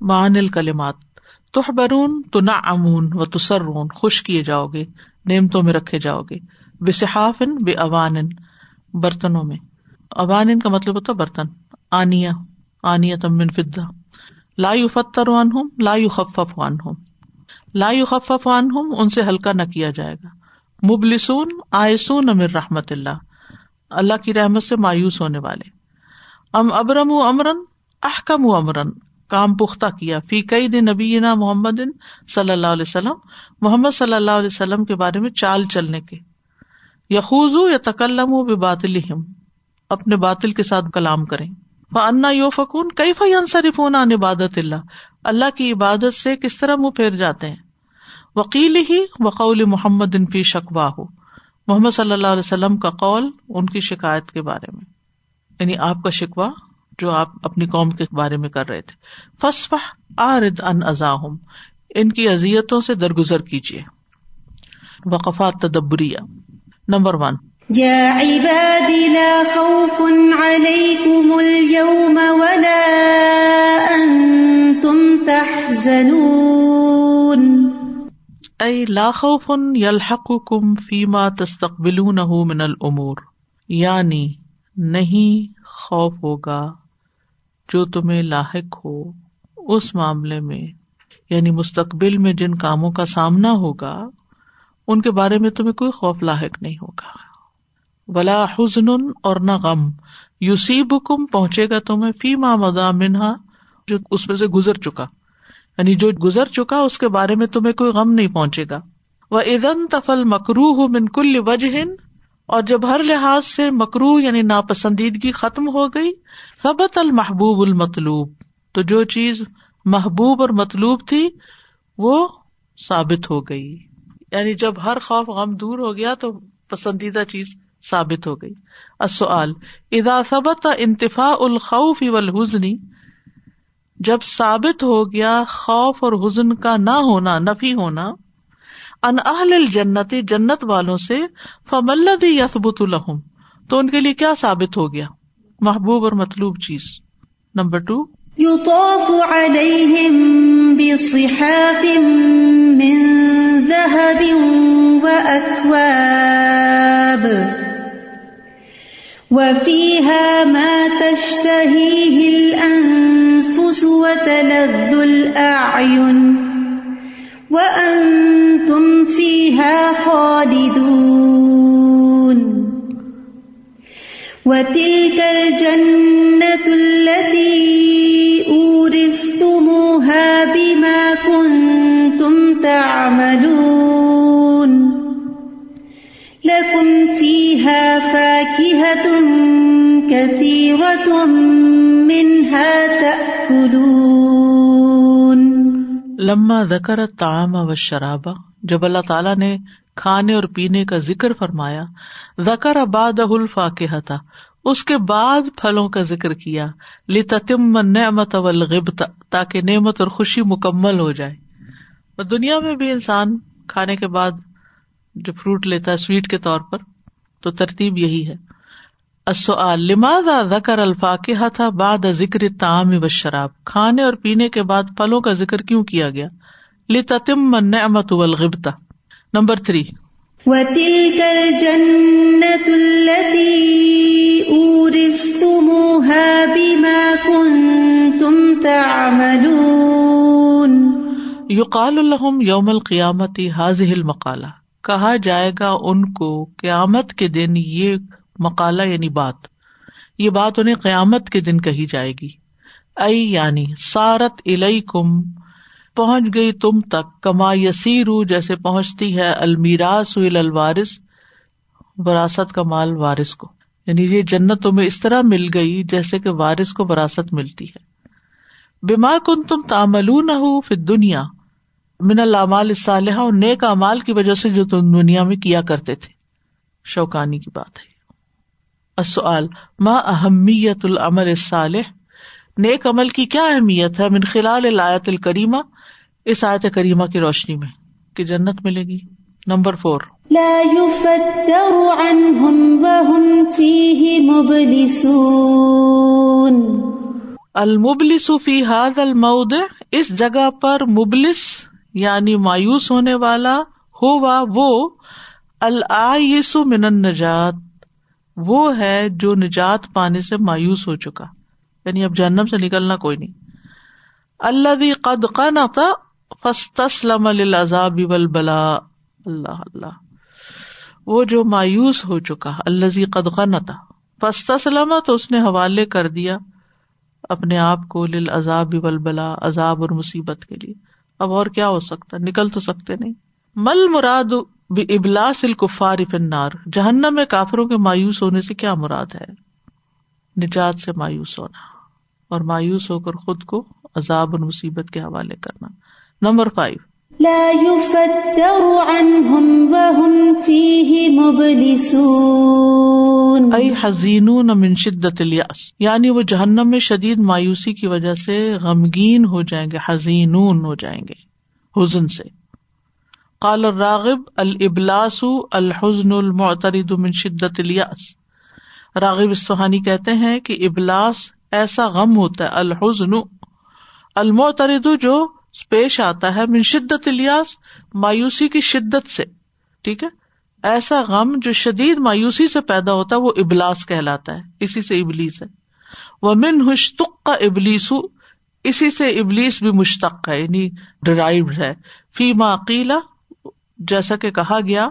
مان الکلمات، تحبرون تو نہ امون و تسرون، خوش کیے جاؤ گے، نعمتوں میں رکھے جاؤ گے بے صحاف بے اوان برتنوں میں۔ اوان کا مطلب ہوتا برتن آنیا آنیا تمن فدا لا فتر وان ہوں لا خفف وان ہوں لا خفف وان ہوں ان سے ہلکا نہ کیا جائے گا۔ مبلسون آئسون امر رحمت اللہ۔ اللہ کی رحمت سے مایوس ہونے والے۔ ام ابرم و امرن احکم و امرن۔ کام پختہ کیا۔ فی کئی دن نبی محمد صلی اللہ علیہ وسلم۔ محمد صلی اللہ علیہ وسلم کے بارے میں چال چلنے کے۔ یخوز یا تکلم و باطل اپنے باطل کے ساتھ کلام کریں۔ انا یو فکون کئی فنصرف ان عبادت اللہ؟ اللہ کی عبادت سے کس طرح منہ پھیر جاتے ہیں؟ وکیل ہی وقول محمد ان فی شکوا ہو محمد صلی اللہ علیہ وسلم کا قول ان کی شکایت کے بارے میں۔ یعنی آپ کا شکوا جو آپ اپنی قوم کے بارے میں کر رہے تھے۔ فسف آرد ان ازاحم ان کی ازیتوں سے درگزر کیجیے وقفات تدبریہ۔ Number one. خوف عليكم اليوم ولا أنتم تحزنون۔ لا خوف يلحقكم فيما تستقبلونه من الامور یعنی نہیں خوف ہوگا۔ جو تمہیں لاحق ہو، اس معاملے میں یعنی مستقبل میں جن کاموں کا سامنا ہوگا، ان کے بارے میں تمہیں کوئی خوف لاحق نہیں ہوگا۔ ولا حزن اور نہ غم۔ یوسیب کم پہنچے گا تمہیں فی ماں منہا، جو اس میں سے گزر چکا۔ یعنی جو گزر چکا، اس کے بارے میں تمہیں کوئی غم نہیں پہنچے گا۔ وہ ادن تفل مکرو ہوں من کل وجہ اور جب ہر لحاظ سے مکرو یعنی ناپسندیدگی ختم ہو گئی سبت المحبوب المطلوب۔ تو جو چیز محبوب اور مطلوب تھی، وہ ثابت ہو گئی۔ یعنی جب ہر خوف غم دور ہو گیا تو پسندیدہ چیز ثابت ہو گئی۔ اصل ادا سبت انتفا الخوف والحزنی جب ثابت ہو گیا خوف اور حزن کا نہ ہونا، نفی ہونا ان اہل جنتی جنت والوں سے فملدی یسبت الحم تو ان کے لیے کیا ثابت ہو گیا؟ محبوب اور مطلوب چیز۔ نمبر ٹو يطاف عليهم بصحاف من ذهب وأكواب وفيها ما تشتهيه الأنفس وتلذ الأعين وأن وأنتم فيها خالدون۔ وتلك الجنة التي أورثتموها بما كنتم تعملون۔ لكم فيها فاكهة كثيرة منها تأكلون لما ذکر تعام و جب اللہ تعالیٰ نے کھانے اور پینے کا ذکر فرمایا زکر اباد الفا کے ہتا اس کے بعد پھلوں کا ذکر کیا لتم نعمت والغب تاکہ نعمت اور خوشی مکمل ہو جائے۔ دنیا میں بھی انسان کھانے کے بعد جو فروٹ لیتا ہے، سویٹ کے طور پر، تو ترتیب یہی ہے۔ لماذا ذکر الفا کے ہتھا بعد ذکر تعام و شراب کھانے اور پینے کے بعد پھلوں کا ذکر کیوں کیا گیا؟ لتم نعمت والغبتا نمبر تھری یقال الحم یوم القیامتی حاضح المقالہ کہا جائے گا ان کو قیامت کے دن یہ مکالا یعنی بات. یہ بات انہیں قیامت کے دن کہی جائے گی. ائی یعنی سارت الئی کم پہنچ گئی تم تک، کما یسیر جیسے پہنچتی ہے المیراس الوارث، وراثت کا مال وارث کو۔ یعنی یہ جنت تمہیں اس طرح مل گئی جیسے کہ وارث کو وراثت ملتی ہے۔ بیمار کن تم تامل نہ ہو پھر دنیا من العمال صالحہ اور نیک امال کی وجہ سے جو تم دنیا میں کیا کرتے تھے۔ شوقانی کی بات ہے۔ ما اہمیت العمل صالح نیک عمل کی کیا اہمیت ہے؟ من خلال الایت الکریمہ اس آیت کریمہ کی روشنی میں کہ جنت ملے گی۔ Number four. المبلس فی حاد المود اس جگہ پر مبلس یعنی مایوس ہونے والا ہوا وہ الس من النجات۔ وہ ہے جو نجات پانے سے مایوس ہو چکا۔ یعنی اب جہنم سے نکلنا کوئی نہیں۔ اللہ بھی قد قنتا فستسلم للعذاب والبلا اللہ اللہ۔ وہ جو مایوس ہو چکا اللہ قد قنتا فستسلم تو اس نے حوالے کر دیا اپنے آپ کو لل عذاب والبلا عذاب اور مصیبت کے لیے۔ اب اور کیا ہو سکتا؟ نکل تو سکتے نہیں۔ مل مراد ابلاس الکفار فنار جہنم میں کافروں کے مایوس ہونے سے کیا مراد ہے؟ نجات سے مایوس ہونا اور مایوس ہو کر خود کو عذاب اور مصیبت کے حوالے کرنا۔ نمبر فائیو حزین من شدت الیاس یعنی وہ جہنم میں شدید مایوسی کی وجہ سے غمگین ہو جائیں گے حزینون ہو جائیں گے حزن سے۔ قال الراغب الابلاس الحزن المعترد من شدت الیاس راغب السہانی کہتے ہیں کہ ابلاس ایسا غم ہوتا ہے الحزن المعترد جو پیش آتا ہے من شدت الیاس، مایوسی کی شدت سے۔ ٹھیک ہے؟ ایسا غم جو شدید مایوسی سے پیدا ہوتا ہے، وہ ابلاس کہلاتا ہے۔ اسی سے ابلیس ہے۔ وہ من حشتق کا ابلیس، اسی سے ابلیس بھی مشتق ہے یعنی ڈرائیوڈ ہے۔ فی ما قیلا جیسا کہ کہا گیا۔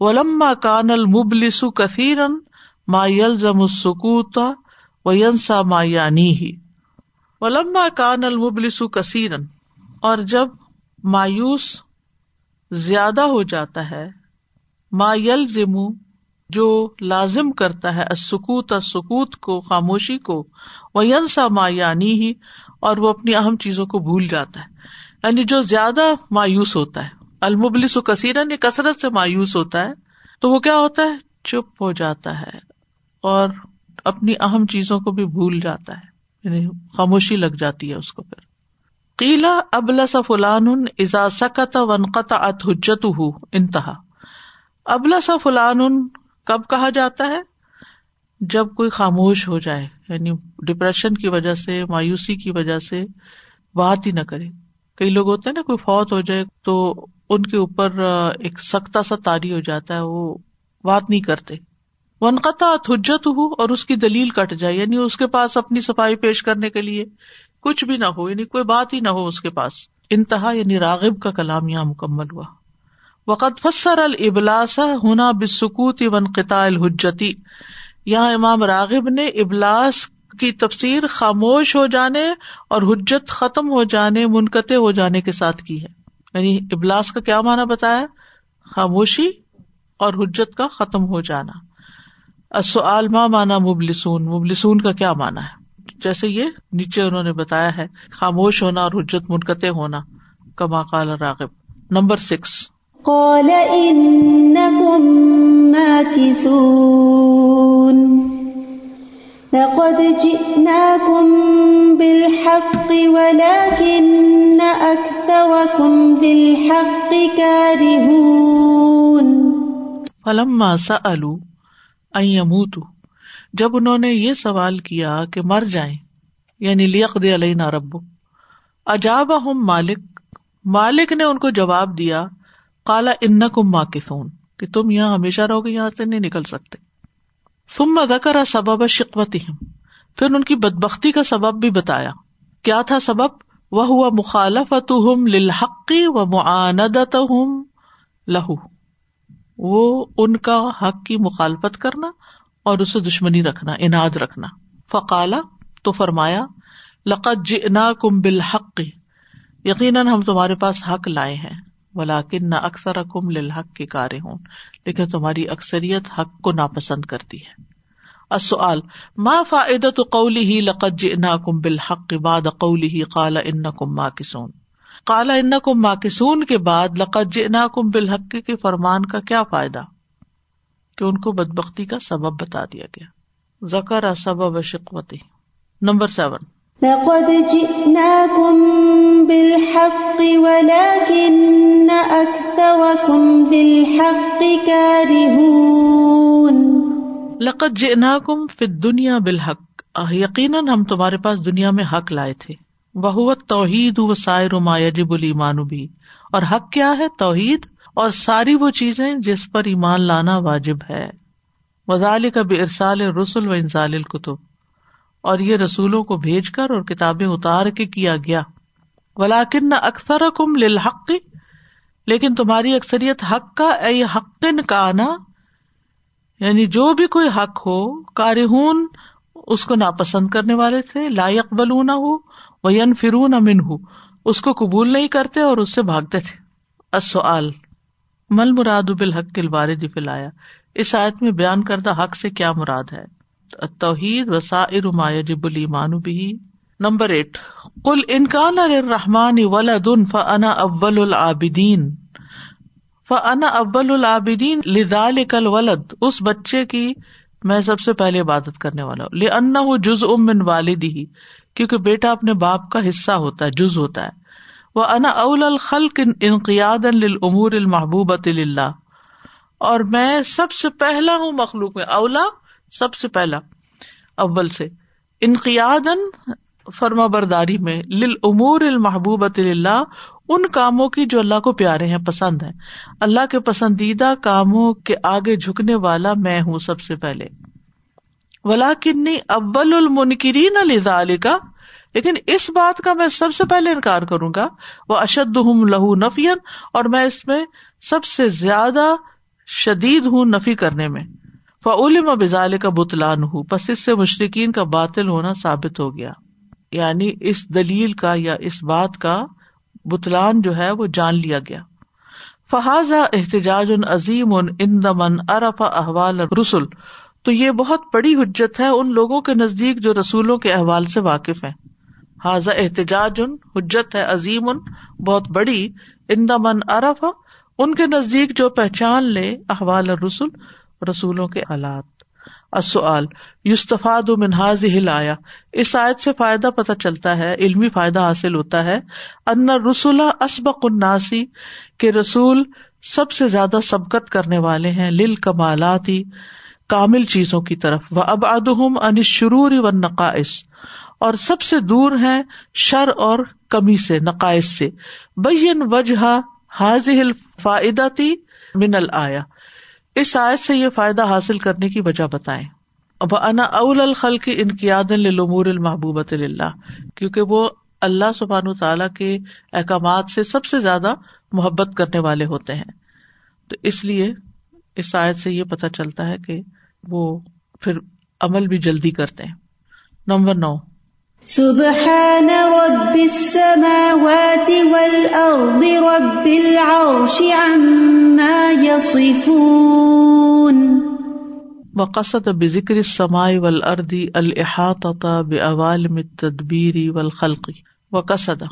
ولما کان المبلس کثیرن ما یلزم السکوتا و ینسا ما یعنی ہی ولما کان المبلس کثیرن اور جب مایوس زیادہ ہو جاتا ہے، ما یلزم، جو لازم کرتا ہے سکوت سکوت کو، خاموشی کو وہ ینسا ما یعنی ہی اور وہ اپنی اہم چیزوں کو بھول جاتا ہے۔ یعنی جو زیادہ مایوس ہوتا ہے، المبلس و کثیرن یہ یعنی کثرت سے مایوس ہوتا ہے، تو وہ کیا ہوتا ہے؟ چپ ہو جاتا ہے اور اپنی اہم چیزوں کو بھی بھول جاتا ہے یعنی خاموشی لگ جاتی ہے اس کو پھر۔ قیلا ابلس فلان ازا سکت ونقت ات حجت انتہا۔ ابلس فلان کب کہا جاتا ہے؟ جب کوئی خاموش ہو جائے یعنی ڈپریشن کی وجہ سے، مایوسی کی وجہ سے بات ہی نہ کرے۔ کئی لوگ ہوتے ہیں نا، کوئی فوت ہو جائے تو ان کے اوپر ایک سختا سا تاری ہو جاتا ہے، وہ بات نہیں کرتے۔ ونقطع حجت ہو اور اس کی دلیل کٹ جائے یعنی اس کے پاس اپنی صفائی پیش کرنے کے لیے۔ کچھ بھی نہ ہو یعنی کوئی بات ہی نہ ہو اس کے پاس۔ انتہا یعنی راغب کا کلام یہاں مکمل ہوا۔ وقت فسر البلاس ہونا بسکوت ونقطع الحجتی یہاں امام راغب نے ابلاس کی تفسیر خاموش ہو جانے اور حجت ختم ہو جانے، منقطع ہو جانے کے ساتھ کی ہے۔ یعنی ابلاس کا کیا مانا بتایا؟ خاموشی اور حجت کا ختم ہو جانا۔ ما مانا مبلسون؟ مبلسون کا کیا مانا ہے؟ جیسے یہ نیچے انہوں نے بتایا ہے خاموش ہونا اور حجت منقطع ہونا کما کال راغب۔ Number six. لقد جئناكم بالحق ولكن أكثركم للحق كارهون۔ فلما سألوا أن يموتوا جب انہوں نے یہ سوال کیا کہ مر جائیں یعنی لیقد علینا رب اجاب ہم مالک مالک نے ان کو جواب دیا کالا ان کم ماں کہ تم یہاں ہمیشہ رہو گے، یہاں سے نہیں نکل سکتے۔ ثم ذکر سبب شکوتہم پھر ان کی بدبختی کا سبب بھی بتایا۔ کیا تھا سبب؟ وہ ہوا مخالفتہم للحق و معاندتہم لہو۔ وہ ان کا حق کی مخالفت کرنا اور اسے دشمنی رکھنا اناد رکھنا۔ فقالا، تو فرمایا لقت جنا کم بالحق۔ یقیناً ہم تمہارے پاس حق لائے ہیں ولاکن نہ اکثر اکم للحق کے کارے ہوں لیکن تمہاری اکثریت حق کو ناپسند کرتی ہے۔ السؤال، ما فائدت قولی ہی لقت جئنا کم بالحق بعد قولی ہی قال ان کم قال ان کم کے بعد لقت جئنا کم بالحق کے فرمان کا کیا فائدہ؟ کہ ان کو بدبختی کا سبب بتا دیا گیا۔ ذکر سبب شقوتی۔ Number seven. لقد جئناكم بالحق ولكن أكثركم للحق كارهون لقد جئناكم في الدنيا بالحق۔ یقیناً ہم تمہارے پاس دنیا میں حق لائے تھے۔ وہ توحید و سائر ما یجب المان بھی اور حق کیا ہے؟ توحید۔ اور ساری وہ چیزیں جس پر ایمان لانا واجب ہے۔ وزال کا بے ارسال رسول و انسال الکتب۔ اور یہ رسولوں کو بھیج کر اور کتابیں اتار کے کیا گیا۔ ولاکن اکثر کم للحق۔ لیکن تمہاری اکثریت حق کا، اے حقن کا آنا یعنی جو بھی کوئی حق ہو، کارہون اس کو ناپسند کرنے والے تھے۔ لا بلو نہ ہو وہ فرون امن ہو اس کو قبول نہیں کرتے اور اس سے بھاگتے تھے۔ اصل مل مراد بالحق الوارد فلایا اس آیت میں بیان کردہ حق سے کیا مراد ہے؟ توحید وسائر جب المان بھی نمبر ایٹ۔ کل انکان الرحمان ولادن فنا اول العابدین۔ فنا اول العابدین لال کل ولد اس بچے کی میں سب سے پہلے عبادت کرنے والا ہوں۔ لن جز امن والد ہی کیونکہ بیٹا اپنے باپ کا حصہ ہوتا ہے، جز ہوتا ہے۔ وہ انا اول الخل انقیاد العمور المحبوب اللہ اور میں سب سے پہلا ہوں مخلوق میں، اولا سب سے پہلا، اول سے۔ انقیاد فرما برداری میں لل امور المحبوب اللہ ان کاموں کی جو اللہ کو پیارے ہیں، پسند ہے اللہ کے پسندیدہ کاموں کے آگے جھکنے والا میں ہوں سب سے پہلے۔ ولا کنی ابل المنکرین علی کا لیکن اس بات کا میں سب سے پہلے انکار کروں گا، وہ اشد ہوں لہو نفین اور میں اس میں سب سے زیادہ شدید ہوں نفی کرنے میں۔ فعلم بزال کا بتلان ہوں بس اس سے مشرقین کا باطل ہونا ثابت ہو گیا۔ یعنی اس دلیل کا یا اس بات کا بتلان جو ہے وہ جان لیا گیا۔ فہذا احتجاج ان عظیم ان ان دمن ارف احوال رسول تو یہ بہت بڑی حجت ہے ان لوگوں کے نزدیک جو رسولوں کے احوال سے واقف ہیں۔ حاضہ احتجاج ان حجت ہے، عظیم ان بہت بڑی۔ ان دمن ارف ان کے نزدیک جو پہچان لے احوال رسول رسولوں کے حالات یوستفاد منہاز ہل آیا اس آیت سے فائدہ پتہ چلتا ہے، علمی فائدہ حاصل ہوتا ہے۔ ان رسول اسبق الناسی کے رسول سب سے زیادہ سبقت کرنے والے ہیں لل کمالاتی کامل چیزوں کی طرف۔ وہ اب ادہم ان شرور و نقائص اور سب سے دور ہے شر اور کمی سے، نقائص سے۔ بین وجہ حاضل فائدہ تھی من الآیا اس آیت سے یہ فائدہ حاصل کرنے کی وجہ بتائیں۔ اب انا اول الخل کی انقیاد لمور المحبوبۃ اللہ کیونکہ وہ اللہ سبحان تعالیٰ کے احکامات سے سب سے زیادہ محبت کرنے والے ہوتے ہیں۔ تو اس لیے اس آیت سے یہ پتہ چلتا ہے کہ وہ پھر عمل بھی جلدی کرتے ہیں۔ نمبر نو۔ سبحان رب السماوات والأرض رب العرش عما يصفون. وقصد بذكر السماء والأرض الإحاطة بأوالم التدبير والخلق. وقصد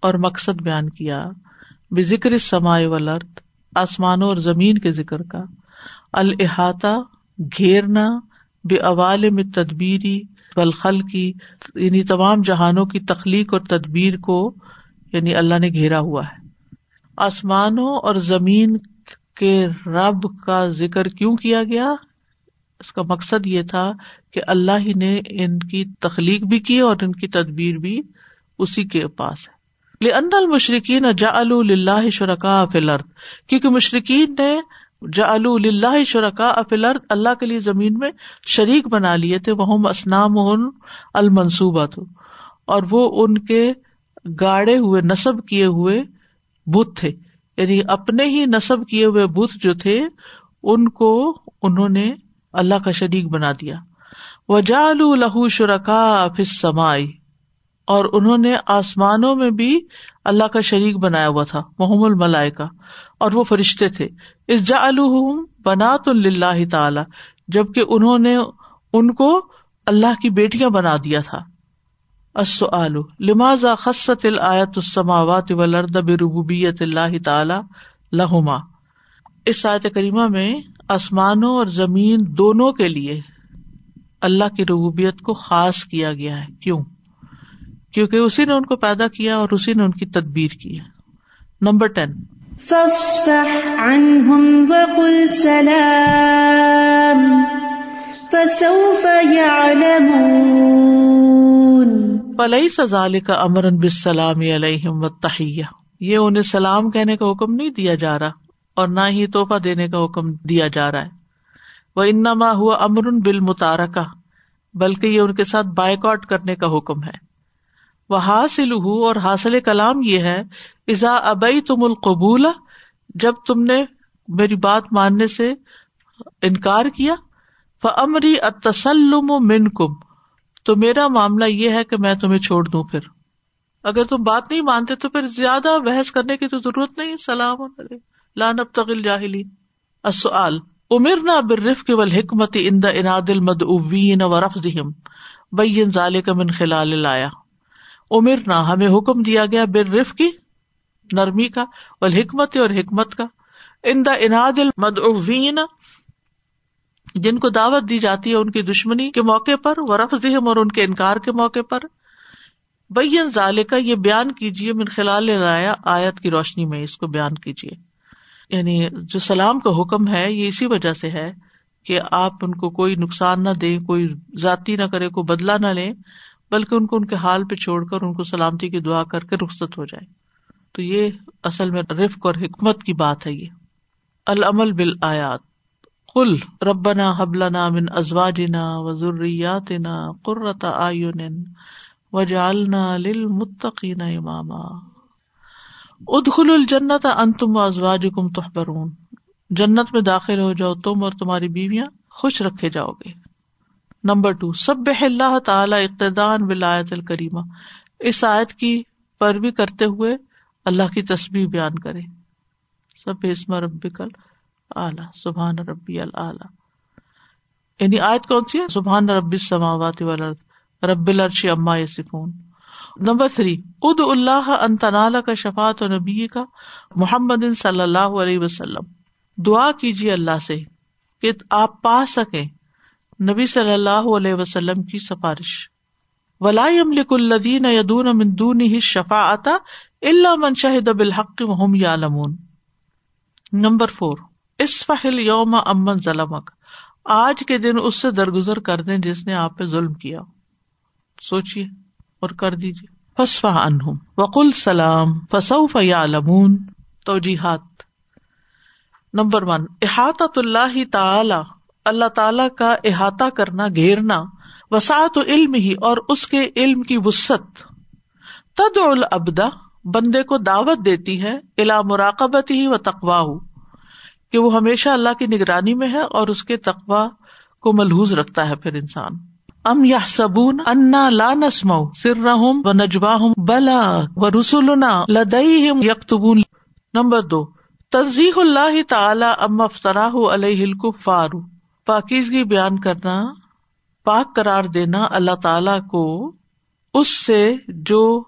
اور مقصد بیان کیا بذکر السماء والارض آسمانوں اور زمین کے ذکر کا. الحاطہ گھیرنا بے اوالم تدبیری بلخل کی یعنی تمام جہانوں کی تخلیق اور تدبیر کو یعنی اللہ نے گھیرا ہوا ہے۔ آسمانوں اور زمین کے رب کا ذکر کیوں کیا گیا؟ اس کا مقصد یہ تھا کہ اللہ ہی نے ان کی تخلیق بھی کی اور ان کی تدبیر بھی اسی کے پاس ہے۔ ان المشرقین جا اللہ شرکا فلر کیونکہ مشرقین نے جا اللہ شرکا افلر اللہ کے لیے زمین میں شریک بنا لیے تھے وہ اسنام المنصوبہ تو اور وہ ان کے گاڑے ہوئے، نصب کیے ہوئے بت تھے۔ یعنی اپنے ہی نصب کیے ہوئے بت جو تھے، ان کو انہوں نے اللہ کا شریک بنا دیا۔ وہ جا لہو شرکا فس سمائی اور انہوں نے آسمانوں میں بھی اللہ کا شریک بنایا ہوا تھا محم الملائے کا اور وہ فرشتے تھے۔ اس جا بنا تو اللہ تعالی، جبکہ انہوں نے ان کو اللہ کی بیٹیاں بنا دیا تھا۔ لمازا خست الآت السماوات ولرد بربوبیت اللہ تعالی لہما؟ اس آیت کریمہ میں آسمانوں اور زمین دونوں کے لیے اللہ کی ربوبیت کو خاص کیا گیا ہے۔ کیوں؟ کیونکہ اسی نے ان کو پیدا کیا اور اسی نے ان کی تدبیر کی نمبر ٹین فسوف يعلمون. فلئی سزال کا امرن بسلام علیہم و تحیہ یہ انہیں سلام کہنے کا حکم نہیں دیا جا رہا اور نہ ہی توحفہ دینے کا حکم دیا جا رہا ہے۔ وہ انما ہوا امر بال متارکا بلکہ یہ ان کے ساتھ بائک آؤٹ کرنے کا حکم ہے۔ وہ حاصل اور حاصل کلام یہ ہے ازا ابئی تم القبول، جب تم نے میری بات ماننے سے انکار کیا فمری اتسلم و من کم تو میرا معاملہ یہ ہے کہ میں تمہیں چھوڑ دوں پھر۔ اگر تم بات نہیں مانتے تو پھر زیادہ بحث کرنے کی تو ضرورت نہیں، سلام لان اب تغل جاہلی اصل امر نہ برف کے ول حکمت ان دا اناد المد اوین و رفظ بین ظال کا من خلال لایا امر نہ ہمیں حکم دیا گیا برف کی، نرمی کا ول حکمت اور حکمت کا۔ ان دا اناد المد اوین جن کو دعوت دی جاتی ہے ان کی دشمنی کے موقع پر و رفظ اور ان کے انکار کے موقع پر۔ بین ظال کا یہ بیان کیجیے من خلال لایا آیت کی روشنی میں اس کو بیان کیجیے یعنی جو سلام کا حکم ہے، یہ اسی وجہ سے ہے کہ آپ ان کو کوئی نقصان نہ دیں، کوئی ذاتی نہ کرے، کوئی بدلا نہ لیں۔ بلکہ ان کو ان کے حال پہ چھوڑ کر ان کو سلامتی کی دعا کر کے رخصت ہو جائے۔ تو یہ اصل میں رفق اور حکمت کی بات ہے یہ۔ العمل بال آیات کل ربنا حبلنا من ازواجنا وزریاتنا قرۃ آئین وجعلنا للمتقین اماما۔ ادخل الجنت ان تم ازواج کم تحبرون۔ جنت میں داخل ہو جاؤ تم اور تمہاری بیویاں، خوش رکھے جاؤ گے۔ نمبر ٹو سب اللہ تعالی اقتدان ولایت الکریمہ۔ اس آیت کی پیروی کرتے ہوئے اللہ کی تصویر بیان کرے سب اسم ربی کل اعلی سبحان ربی العلی یعنی آیت کون سی ہے؟ سبحان ربی سماوات والارض، رب العرش اما یسفون نمبر تھری اد اللہ انتنالا کا شفات و نبی کا، محمد صلی اللہ علیہ وسلم۔ دعا کیجیے اللہ سے کہ آپ پا سکیں۔ نبی صلی اللہ علیہ وسلم کی سفارش۔ ولا لک الدین یدون مندون ہی شفا آتا اللہ من شاہد بالحق وهم یعلمون نمبر فور اس فہل امن ظلمک۔ آج کے دن اس سے درگزر کر دیں جس نے آپ پہ ظلم کیا۔ سوچیے اور کر دیجیے فسفا انہم وقل سلام، فسوف یعلمون توجیحات۔ نمبر ون، احاطۃ اللہ تعالی۔ اللہ تعالی کا احاطہ کرنا، گھیرنا، وسعت علم ہی اور اس کے علم کی وسط تد العبدا بندے کو دعوت دیتی ہے الا مراقبت ہی و تقوا ہو کہ وہ ہمیشہ اللہ کی نگرانی میں ہے اور اس کے تقوا کو ملحوظ رکھتا ہے پھر انسان۔ ام یا سبون انا لا نسم سر و نجوا ہوں بلا و رسولنا لدئی یکتبون۔ نمبر دو تزیح اللہ تعالی ام افطراہ علیہ الکفار۔ پاکیزگی بیان کرنا، پاک قرار دینا اللہ تعالی کو، اس سے جو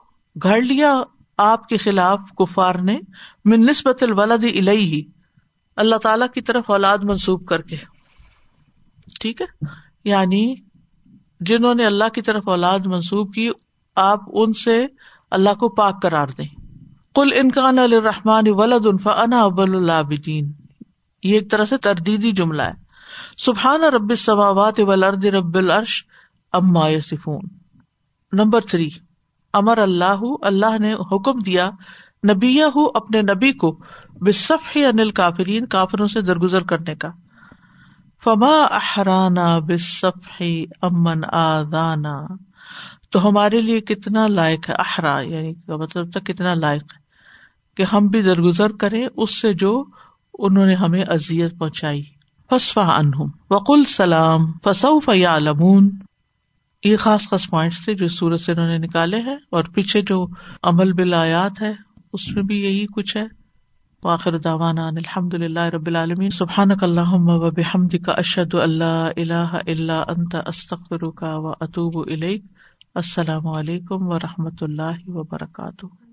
گھڑ لیا آپ کے خلاف کفار نے، من نسبت الولد الیہ، اللہ تعالی کی طرف اولاد منسوب کر کے۔ ٹھیک ہے؟ یعنی جنہوں نے اللہ کی طرف اولاد منسوب کی، آپ ان سے اللہ کو پاک کرار دیں۔ کل انکان الرحمان ولد انا ابل اللہ یہ ایک طرح سے تردیدی جملہ ہے۔ سبحان رب سماوات ولرد رب العرش اما سفون نمبر تھری، امر اللہ اللہ نے حکم دیا نبی اپنے نبی کو بصف انل کافرین کافروں سے درگزر کرنے کا۔ فما احرانا بصف امن آدانا تو ہمارے لیے کتنا لائق ہے احرا یعنی مطلب تھا کتنا لائق ہے کہ ہم بھی درگزر کریں، اس سے جو انہوں نے ہمیں ازیت پہنچائی۔ فسفا انہم وقل سلام، فسوف یعلمون۔ یہ خاص خاص پوائنٹس تھے جو سورج سے انہوں نے نکالے ہیں اور پیچھے جو عمل بلایات ہے، اس میں بھی یہی کچھ ہے۔ واخر داوانا الحمد للہ رب العالمین۔ سبحان اللہ و بحمد کا اشد اللہ اللہ اللہ انت استخر کا و اطوب السلام علیکم و رحمۃ اللہ وبرکاتہ۔